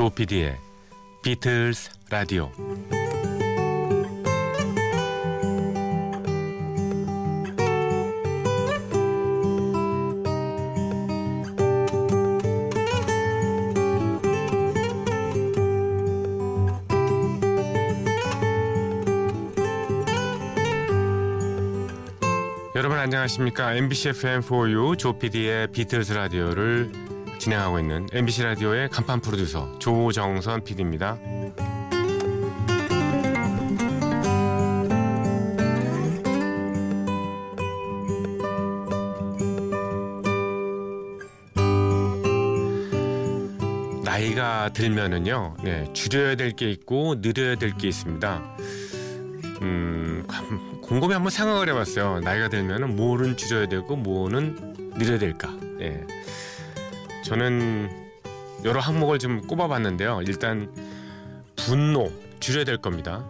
조피디의 비틀스 라디오. 여러분 안녕하십니까? MBC FM4U 조피디의 비틀스 라디오를 진행하고 있는 MBC 라디오의 간판 프로듀서 조정선 PD입니다. 나이가 들면은요, 네, 줄여야 될 게 있고 늘려야 될 게 있습니다. 음, 곰곰이 한번 생각을 해봤어요. 나이가 들면은 뭐는 줄여야 되고 뭐는 늘려야 될까. 예. 저는 여러 항목을 좀 꼽아봤는데요. 일단 분노 줄여야 될 겁니다.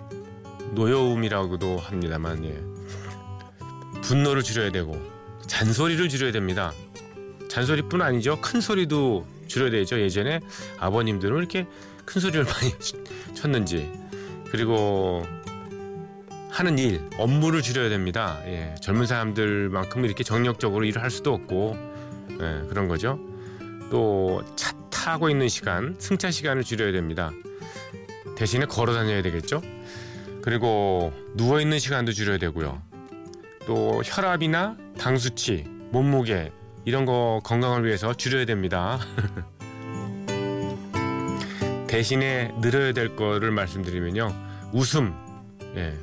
노여움이라고도 합니다만 예. 분노를 줄여야 되고 잔소리를 줄여야 됩니다. 잔소리뿐 아니죠. 큰 소리도 줄여야 되죠. 예전에 아버님들은 이렇게 큰 소리를 많이 쳤는지 그리고 하는 일, 업무를 줄여야 됩니다. 예, 젊은 사람들만큼 이렇게 정력적으로 일을 할 수도 없고 예, 그런 거죠. 또 차 타고 있는 시간, 승차 시간을 줄여야 됩니다. 대신에 걸어 다녀야 되겠죠. 그리고 누워 있는 시간도 줄여야 되고요. 또 혈압이나 당 수치, 몸무게 이런 거 건강을 위해서 줄여야 됩니다. 대신에 늘어야 될 거를 말씀드리면요. 웃음. 예.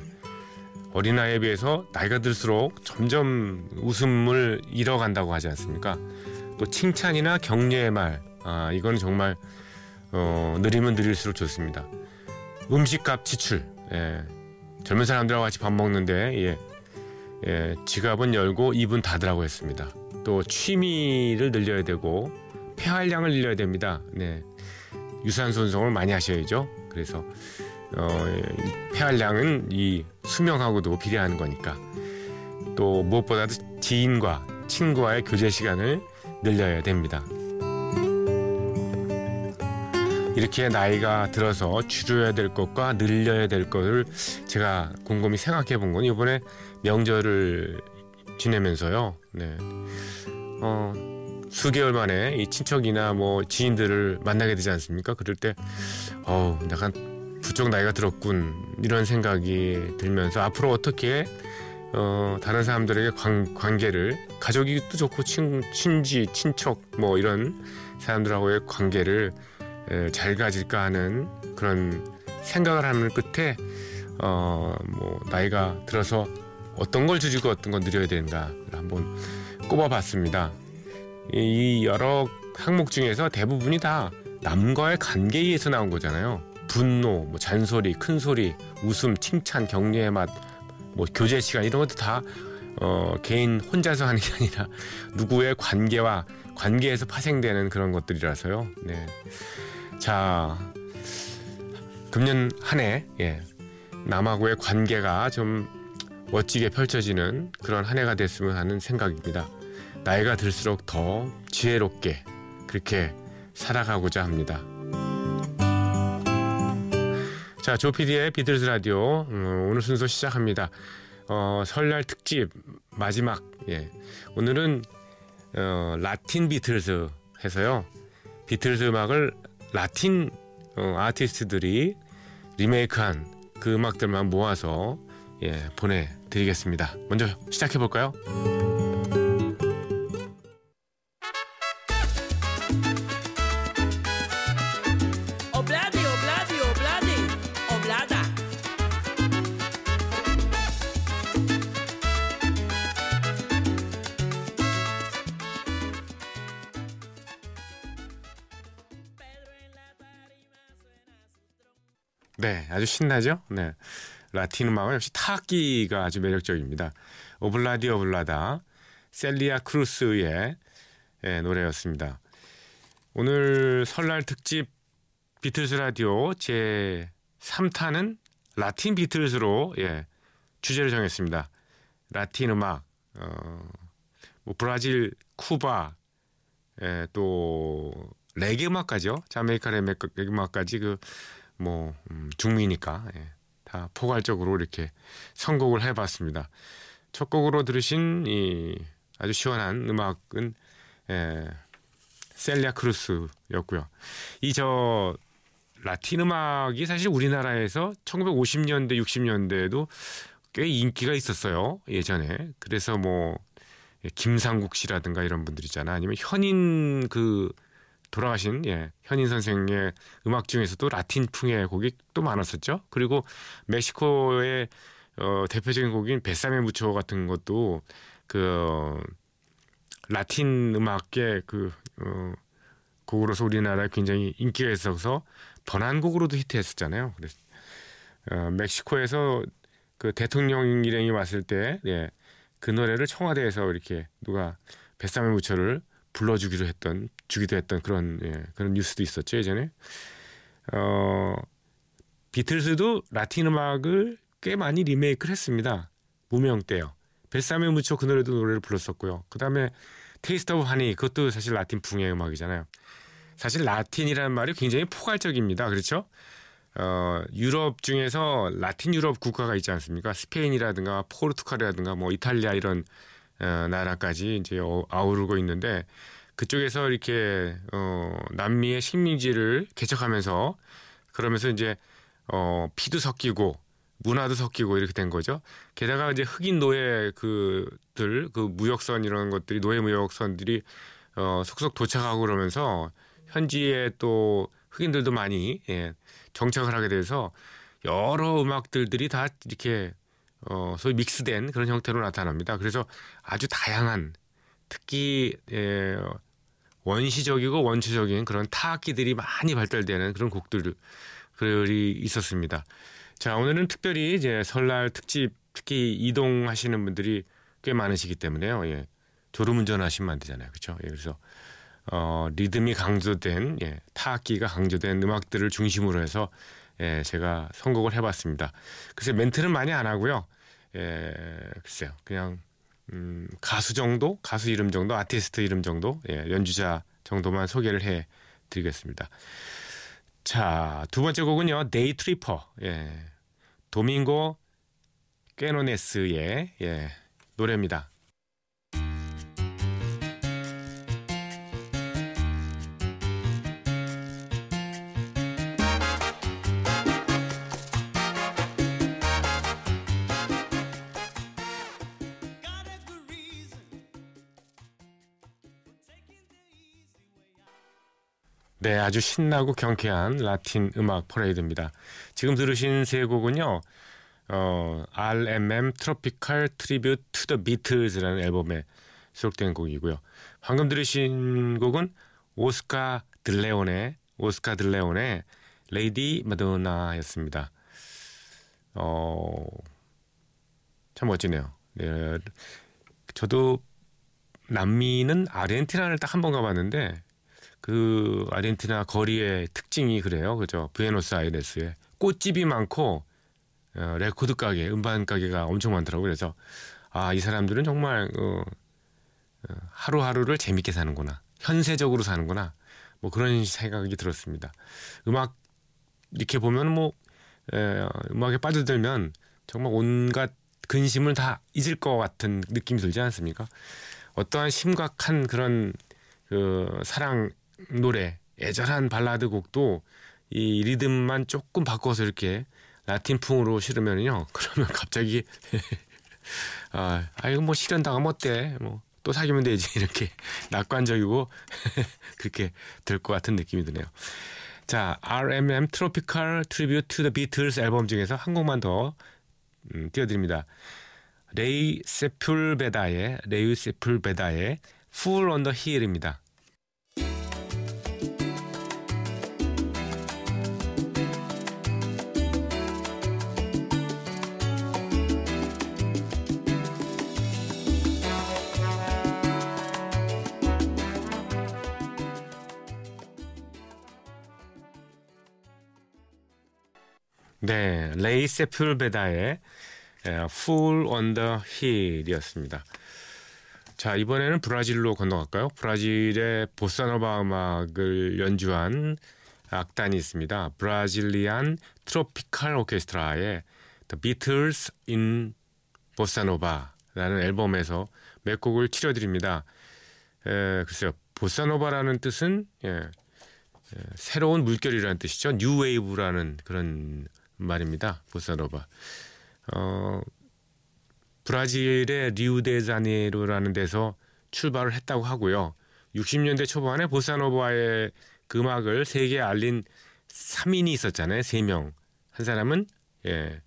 어린아이에 비해서 나이가 들수록 점점 웃음을 잃어간다고 하지 않습니까? 또 칭찬이나 격려의 말, 아, 이거는 정말 어, 느리면 느릴수록 좋습니다. 음식값 지출, 예. 젊은 사람들하고 같이 밥 먹는데 예. 예, 지갑은 열고 입은 닫으라고 했습니다. 또 취미를 늘려야 되고 폐활량을 늘려야 됩니다. 네. 유산소 운동을 많이 하셔야죠. 그래서 어, 폐활량은 이 수명하고도 비례하는 거니까 또 무엇보다도 지인과 친구와의 교제 시간을 늘려야 됩니다. 이렇게 나이가 들어서 줄여야 될 것과 늘려야 될 것을 제가 곰곰이 생각해 본 건 이번에 명절을 지내면서요. 네. 어, 수개월 만에 이 친척이나 뭐 지인들을 만나게 되지 않습니까? 그럴 때, 어우, 약간 부쩍 나이가 들었군 이런 생각이 들면서 앞으로 어떻게 어, 다른 사람들에게 관, 관계를 가족이도 좋고 친, 친지 친척 뭐 이런 사람들하고의 관계를 에, 잘 가질까 하는 그런 생각을 하는 끝에 어, 뭐 나이가 들어서 어떤 걸 줄이고 어떤 걸 늘려야 된다를 한번 꼽아봤습니다. 이 여러 항목 중에서 대부분이 다 남과의 관계에 의해서 나온 거잖아요. 분노, 뭐 잔소리, 큰 소리, 웃음, 칭찬, 격려의 맛, 뭐 교제 시간 이런 것도 다 어, 개인 혼자서 하는 게 아니라 누구의 관계와 관계에서 파생되는 그런 것들이라서요. 네. 자, 금년 한 해 예, 남하고의 관계가 좀 멋지게 펼쳐지는 그런 한 해가 됐으면 하는 생각입니다. 나이가 들수록 더 지혜롭게 그렇게 살아가고자 합니다. 자, 조피디의 비틀스 라디오 음, 오늘 순서 시작합니다. 어, 설날 특집 마지막 예. 오늘은 어, 라틴 비틀스 해서요. 비틀스 음악을 라틴 어, 아티스트들이 리메이크한 그 음악들만 모아서 예, 보내드리겠습니다. 먼저 시작해 볼까요? 네, 아주 신나죠? 네. 라틴 음악은 역시 타악기가 아주 매력적입니다. Ob-La-Di, Ob-La-Da, 셀리아 크루스의 예, 노래였습니다. 오늘 설날 특집 비틀스 라디오 제 3탄은 라틴 비틀스로 예, 주제를 정했습니다. 라틴 음악, 어, 뭐 브라질, 쿠바, 예, 또 레게 음악까지요. 자메이카 레게 음악까지 그 뭐 음, 중미니까 예, 다 포괄적으로 이렇게 선곡을 해봤습니다. 첫 곡으로 들으신 이 아주 시원한 음악은 예, 셀리아 크루스였고요. 이 저 라틴 음악이 사실 우리나라에서 1950년대 60년대에도 꽤 인기가 있었어요 예전에 그래서 뭐 김상국 씨라든가 이런 분들 있잖아 아니면 현인 그 돌아가신 예 현인 선생의 음악 중에서도 라틴풍의 곡이 또 많았었죠 그리고 멕시코의 어, 대표적인 곡인 Bésame Mucho 같은 것도 그 라틴 음악의 그 어, 곡으로서 우리나라에 굉장히 인기가 있어서 번안곡으로도 히트했었잖아요. 그래서 어, 멕시코에서 그 대통령 일행이 왔을 때, 예, 그 노래를 청와대에서 이렇게 누가 Bésame Mucho를 불러주기로 했던, 주기도 했던 그런 예, 그런 뉴스도 있었죠 예전에. 어, 비틀스도 라틴 음악을 꽤 많이 리메이크를 했습니다. 무명 때요. Bésame Mucho 그 노래도 노래를 불렀었고요. 그 다음에 Taste of Honey 그것도 사실 라틴 풍의 음악이잖아요. 사실 라틴이라는 말이 굉장히 포괄적입니다. 그렇죠? 어, 유럽 중에서 라틴 유럽 국가가 있지 않습니까? 스페인이라든가 포르투갈이라든가 뭐 이탈리아 이런 어, 나라까지 이제 어, 아우르고 있는데 그쪽에서 이렇게 어, 남미의 식민지를 개척하면서 그러면서 이제 어, 피도 섞이고 문화도 섞이고 이렇게 된 거죠. 게다가 이제 흑인 노예 그들 그 무역선 이런 것들이 노예 무역선들이 어, 속속 도착하고 그러면서 현지에 또 흑인들도 많이 예, 정착을 하게 돼서 여러 음악들들이 다 이렇게 어, 소위 믹스된 그런 형태로 나타납니다. 그래서 아주 다양한 특히 예, 원시적이고 원초적인 그런 타악기들이 많이 발달되는 그런 곡들이 있었습니다. 자 오늘은 특별히 이제 설날 특집 특히 이동하시는 분들이 꽤 많으시기 때문에요. 예. 졸음 운전 하시면 안 되잖아요. 그렇죠? 예, 그래서 어, 리듬이 강조된 예, 타악기가 강조된 음악들을 중심으로 해서 예, 제가 선곡을 해봤습니다. 글쎄 멘트는 많이 안 하고요. 예, 글쎄요, 그냥 음, 가수 정도, 가수 이름 정도, 아티스트 이름 정도, 예, 연주자 정도만 소개를 해드리겠습니다. 자, 두 번째 곡은요, Day Tripper, 예, 도밍고 깨노네스의 예, 노래입니다. 네, 아주 신나고 경쾌한 라틴 음악 퍼레이드입니다. 지금 들으신 세 곡은요. 어, RMM 트로피칼 트리뷰트 투더 비틀즈라는 앨범에 수록된 곡이고요. 방금 들으신 곡은 오스카 들레온의 오스카 들레온의 Lady Madonna였습니다. 어, 참 멋지네요. 네, 저도 남미는 아르헨티나를 딱 한 번 가봤는데 그 아르헨티나 거리의 특징이 그래요. 그죠? 부에노스아이레스에 꽃집이 많고 어, 레코드 가게, 음반 가게가 엄청 많더라고요. 그래서 아, 이 사람들은 정말 어, 어, 하루하루를 재밌게 사는구나. 현세적으로 사는구나. 뭐 그런 생각이 들었습니다. 음악 이렇게 보면 뭐 에, 음악에 빠져들면 정말 온갖 근심을 다 잊을 것 같은 느낌이 들지 않습니까? 어떠한 심각한 그런 그 사랑 노래 애절한 발라드 곡도 이 리듬만 조금 바꿔서 이렇게 라틴풍으로 실으면요 그러면 갑자기 아, 아 이거 뭐 실연 당하면 어때? 뭐 또 사귀면 되지 이렇게 낙관적이고 그렇게 될 것 같은 느낌이 드네요. 자, RMM Tropical Tribute to the Beatles 앨범 중에서 한 곡만 더 음, 띄워드립니다. 레이 세풀베다의 레이 세풀베다의 on the Hill입니다. 네, 레이 세풀베다의 Fool on the Hill이었습니다. 자 이번에는 브라질로 건너갈까요? 브라질의 보사노바 음악을 연주한 악단이 있습니다. 브라질리안 트로피칼 오케스트라의 The Beatles in 보사노바라는 앨범에서 몇 곡을 치려드립니다. 에, 글쎄요, 보사노바라는 뜻은 예, 에, 새로운 물결이라는 뜻이죠. New Wave라는 그런 말입니다. 보사노바. 어, 브라질의 리우데자네이루라는 데서 출발을 했다고 하고요. 60년대 초반에 보사노바의 그 음악을 세계에 알린 3인이 있었잖아요. 3명. 한 사람은 예,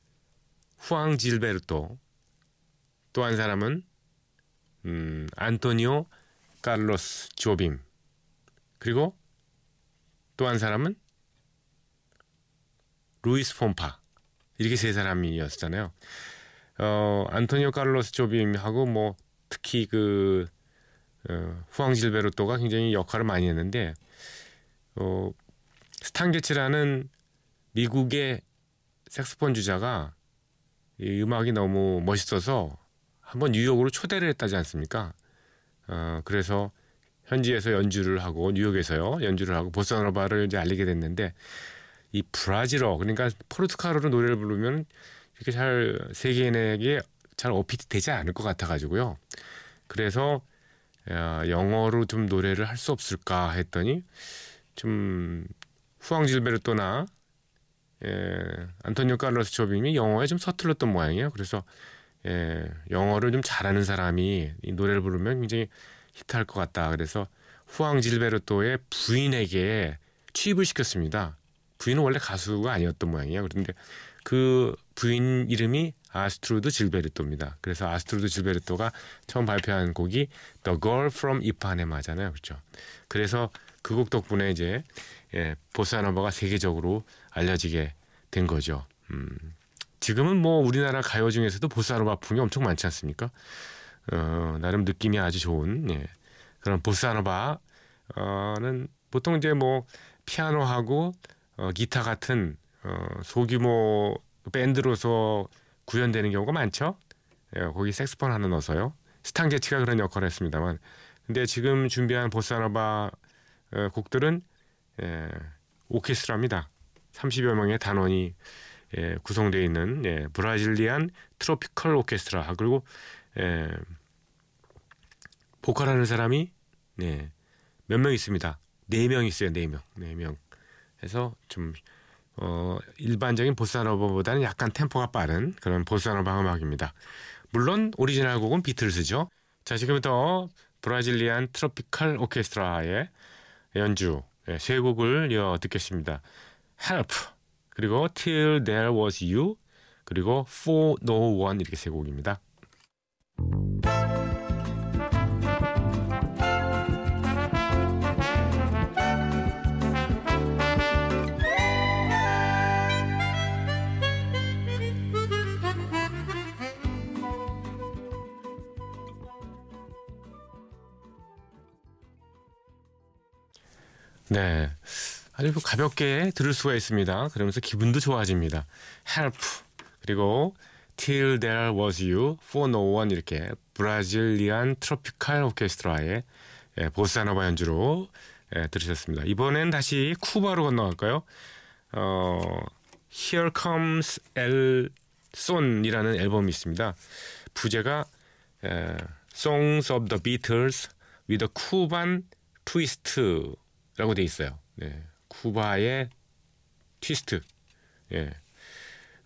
후앙 질베르토. 또 한 사람은 음, 안토니오 칼로스 조빔. 그리고 또 한 사람은 루이스 본파. 이렇게 세 사람이었잖아요. 어, 안토니오 칼로스 조빔하고 뭐 특히 그 어, 후앙 질베르토가 굉장히 역할을 많이 했는데 어, 스탄 게츠라는 미국의 색소폰 주자가 이 음악이 너무 멋있어서 한번 뉴욕으로 초대를 했다지 않습니까? 어, 그래서 현지에서 연주를 하고 뉴욕에서요 연주를 하고 보사노바를 이제 알리게 됐는데 이 브라질어 그러니까 포르투갈어로 노래를 부르면 이렇게 잘 세계인에게 잘 어필이 되지 않을 것 같아 가지고요. 그래서 야, 영어로 좀 노래를 할 수 없을까 했더니 좀 후앙 질베르토나 예, 안토니오 칼로스 조빔이 영어에 좀 서툴렀던 모양이에요. 그래서 예, 영어를 좀 잘하는 사람이 이 노래를 부르면 굉장히 히트할 것 같다. 그래서 후앙 질베르토의 부인에게 취입을 시켰습니다. 부인은 원래 가수가 아니었던 모양이에요. 그런데 그 부인 이름이 아스트루드 질베르토입니다. 그래서 아스트루드 질베르토가 처음 발표한 곡이 The Girl from Ipanema잖아요. 그렇죠? 그래서 그 곡 덕분에 이제 예, 보사노바가 세계적으로 알려지게 된 거죠. 음, 지금은 뭐 우리나라 가요 중에서도 보사노바 풍이 엄청 많지 않습니까? 어, 나름 느낌이 아주 좋은 예, 그런 보사노바는 보통 이제 뭐 피아노하고 어, 기타 같은 어, 소규모 밴드로서 구현되는 경우가 많죠. 예, 거기 색스폰 하나 넣어서요. 스탄게치가 그런 역할을 했습니다만, 근데 지금 준비한 보사노바 어, 곡들은 예, 오케스트라입니다. 30여 명의 단원이 예, 구성되어 있는 예, Brazilian Tropical Orchestra 그리고 예, 보컬하는 사람이 네, 몇명 있습니다. 네 명 있어요. 네 명, 네 명. 해서 좀 어, 일반적인 보사노바보다는 약간 템포가 빠른 그런 보사노바 음악입니다. 물론 오리지널 곡은 비틀스죠. 자 지금부터 브라질리안 트로피칼 오케스트라의 연주 네, 세 곡을 이어 듣겠습니다. Help 그리고 Till There Was You 그리고 For No One 이렇게 세 곡입니다. 네. 아주 가볍게 들을 수가 있습니다. 그러면서 기분도 좋아집니다. Help 그리고 Till There Was You, For No One 이렇게 브라질리안 트로피칼 오케스트라의 예, 보사노바 연주로 예, 들으셨습니다. 이번엔 다시 쿠바로 건너갈까요? 어, Here Comes El Son이라는 앨범이 있습니다. 부제가 예, Songs of the Beatles with a Cuban Twist 라고 돼 있어요. 네. 쿠바의 트위스트. 예.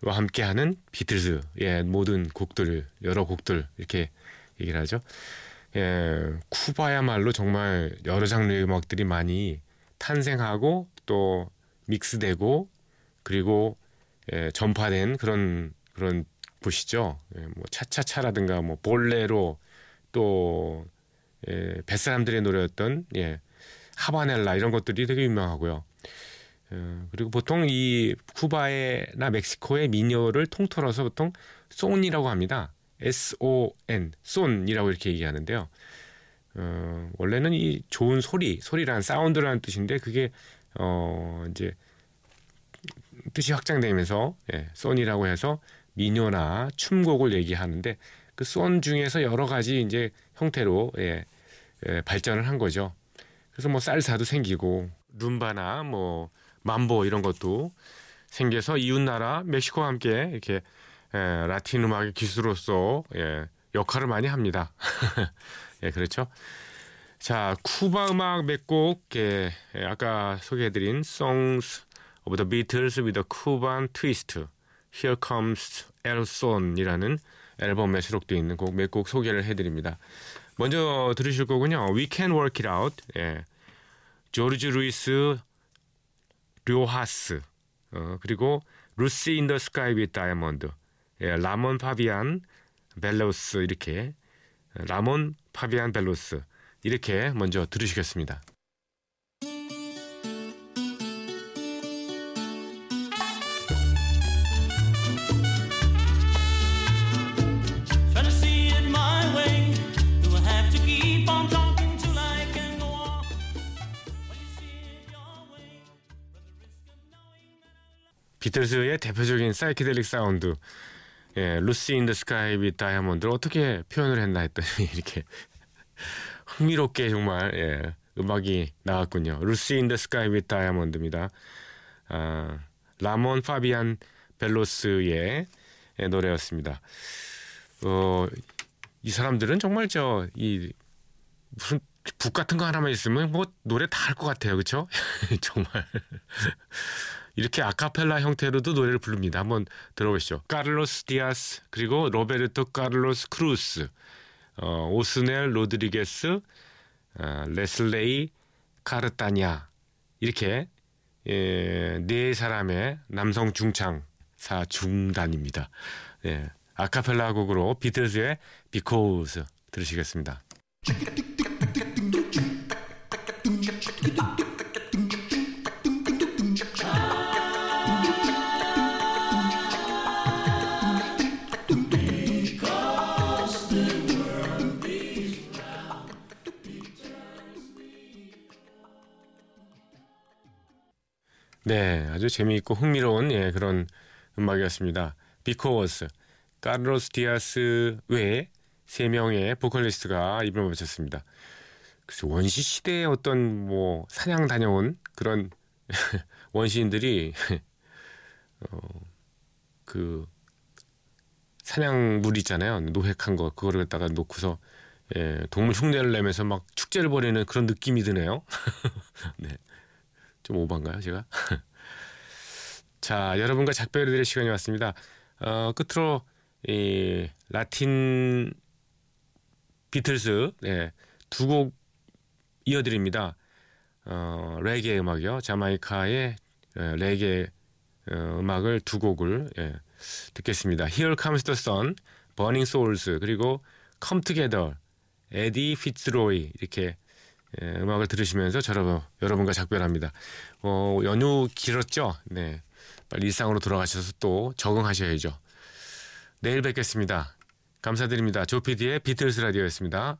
와 함께하는 비틀즈. 예, 모든 곡들, 여러 곡들 이렇게 얘기를 하죠. 예, 쿠바야말로 정말 여러 장르의 음악들이 많이 탄생하고 또 믹스되고 그리고 예, 전파된 그런 그런 곳이죠. 예, 뭐 차차차라든가 뭐 볼레로 또 예, 뱃사람들의 노래였던 예, 하바넬라 이런 것들이 되게 유명하고요. 어, 그리고 보통 이 쿠바에나 멕시코의 민요를 통틀어서 보통 손이라고 합니다. S-O-N, 손이라고 이렇게 얘기하는데요. 어, 원래는 이 좋은 소리, 소리란 사운드라는 뜻인데 그게 어, 이제 뜻이 확장되면서 예, 손이라고 해서 민요나 춤곡을 얘기하는데 그손 중에서 여러 가지 이제 형태로 예, 예, 발전을 한 거죠. 그래서 뭐 살사도 생기고 룸바나 뭐 만보 이런 것도 생겨서 이웃 나라 멕시코와 함께 이렇게 예, 라틴 음악의 기수로서 예, 역할을 많이 합니다. 예, 그렇죠. 자, 쿠바 음악 몇 곡, 예, 예, 아까 소개해드린 Songs of the Beatles with a Cuban Twist, Here Comes El Son이라는 앨범에 수록되어 있는 곡 몇 곡 소개를 해드립니다. 먼저 들으실 곡은요. We Can Work It Out, 예, 조르지 루이스 료하스, 어, 그리고 Lucy in the Sky with Diamonds, 예, 라몬 파비안 벨로스 이렇게. 라몬 파비안 벨로스 이렇게 먼저 들으시겠습니다. 비틀즈의 대표적인 사이키델릭 사운드 예, Lucy in the Sky with Diamonds를 어떻게 표현을 했나 했더니 이렇게 흥미롭게 정말 예, 음악이 나왔군요. Lucy in the Sky with Diamonds입니다. 아, 라몬 파비안 벨로스의 예, 노래였습니다. 어, 이 사람들은 정말 저 이 무슨 북 같은 거 하나만 있으면 뭐 노래 다 할 것 같아요. 그렇죠? 정말 이렇게 아카펠라 형태로도 노래를 부릅니다. 한번 들어보시죠. 카를로스 디아스 그리고 로베르토 카를로스 크루스, 어, 오스넬 로드리게스, 어, 레슬레이 카르타냐 이렇게 예, 네 사람의 남성 중창 사중창단입니다. 예, 아카펠라 곡으로 비틀즈의 Because 들으시겠습니다. 아주 재미있고 흥미로운 예, 그런 음악이었습니다. Because, 카르로스 디아스 외에 세 명의 보컬리스트가 이름을 붙였습니다. 그래서 원시 시대의 어떤 뭐 사냥 다녀온 그런 원시인들이 어, 그 사냥물 있잖아요. 노획한 거 그거를 갖다가 놓고서 예, 동물 흉내를 내면서 막 축제를 벌이는 그런 느낌이 드네요. 네. 좀 오반가요, 제가? 자, 여러분과 작별을 드릴 시간이 왔습니다. 어, 끝으로 이 라틴 비틀스 네, 두곡 이어드립니다. 어, 레게 음악이요. 자마이카의 예, 레게 어, 음악을 두 곡을 예, 듣겠습니다. Here Comes the Sun, Burning Souls 그리고 Come Together, 에디 피츠로이 이렇게 예, 음악을 들으시면서 저러, 여러분과 작별합니다. 어, 연휴 길었죠? 네. 빨리 일상으로 돌아가셔서 또 적응하셔야죠. 내일 뵙겠습니다. 감사드립니다. 조피디의 비틀스 라디오였습니다.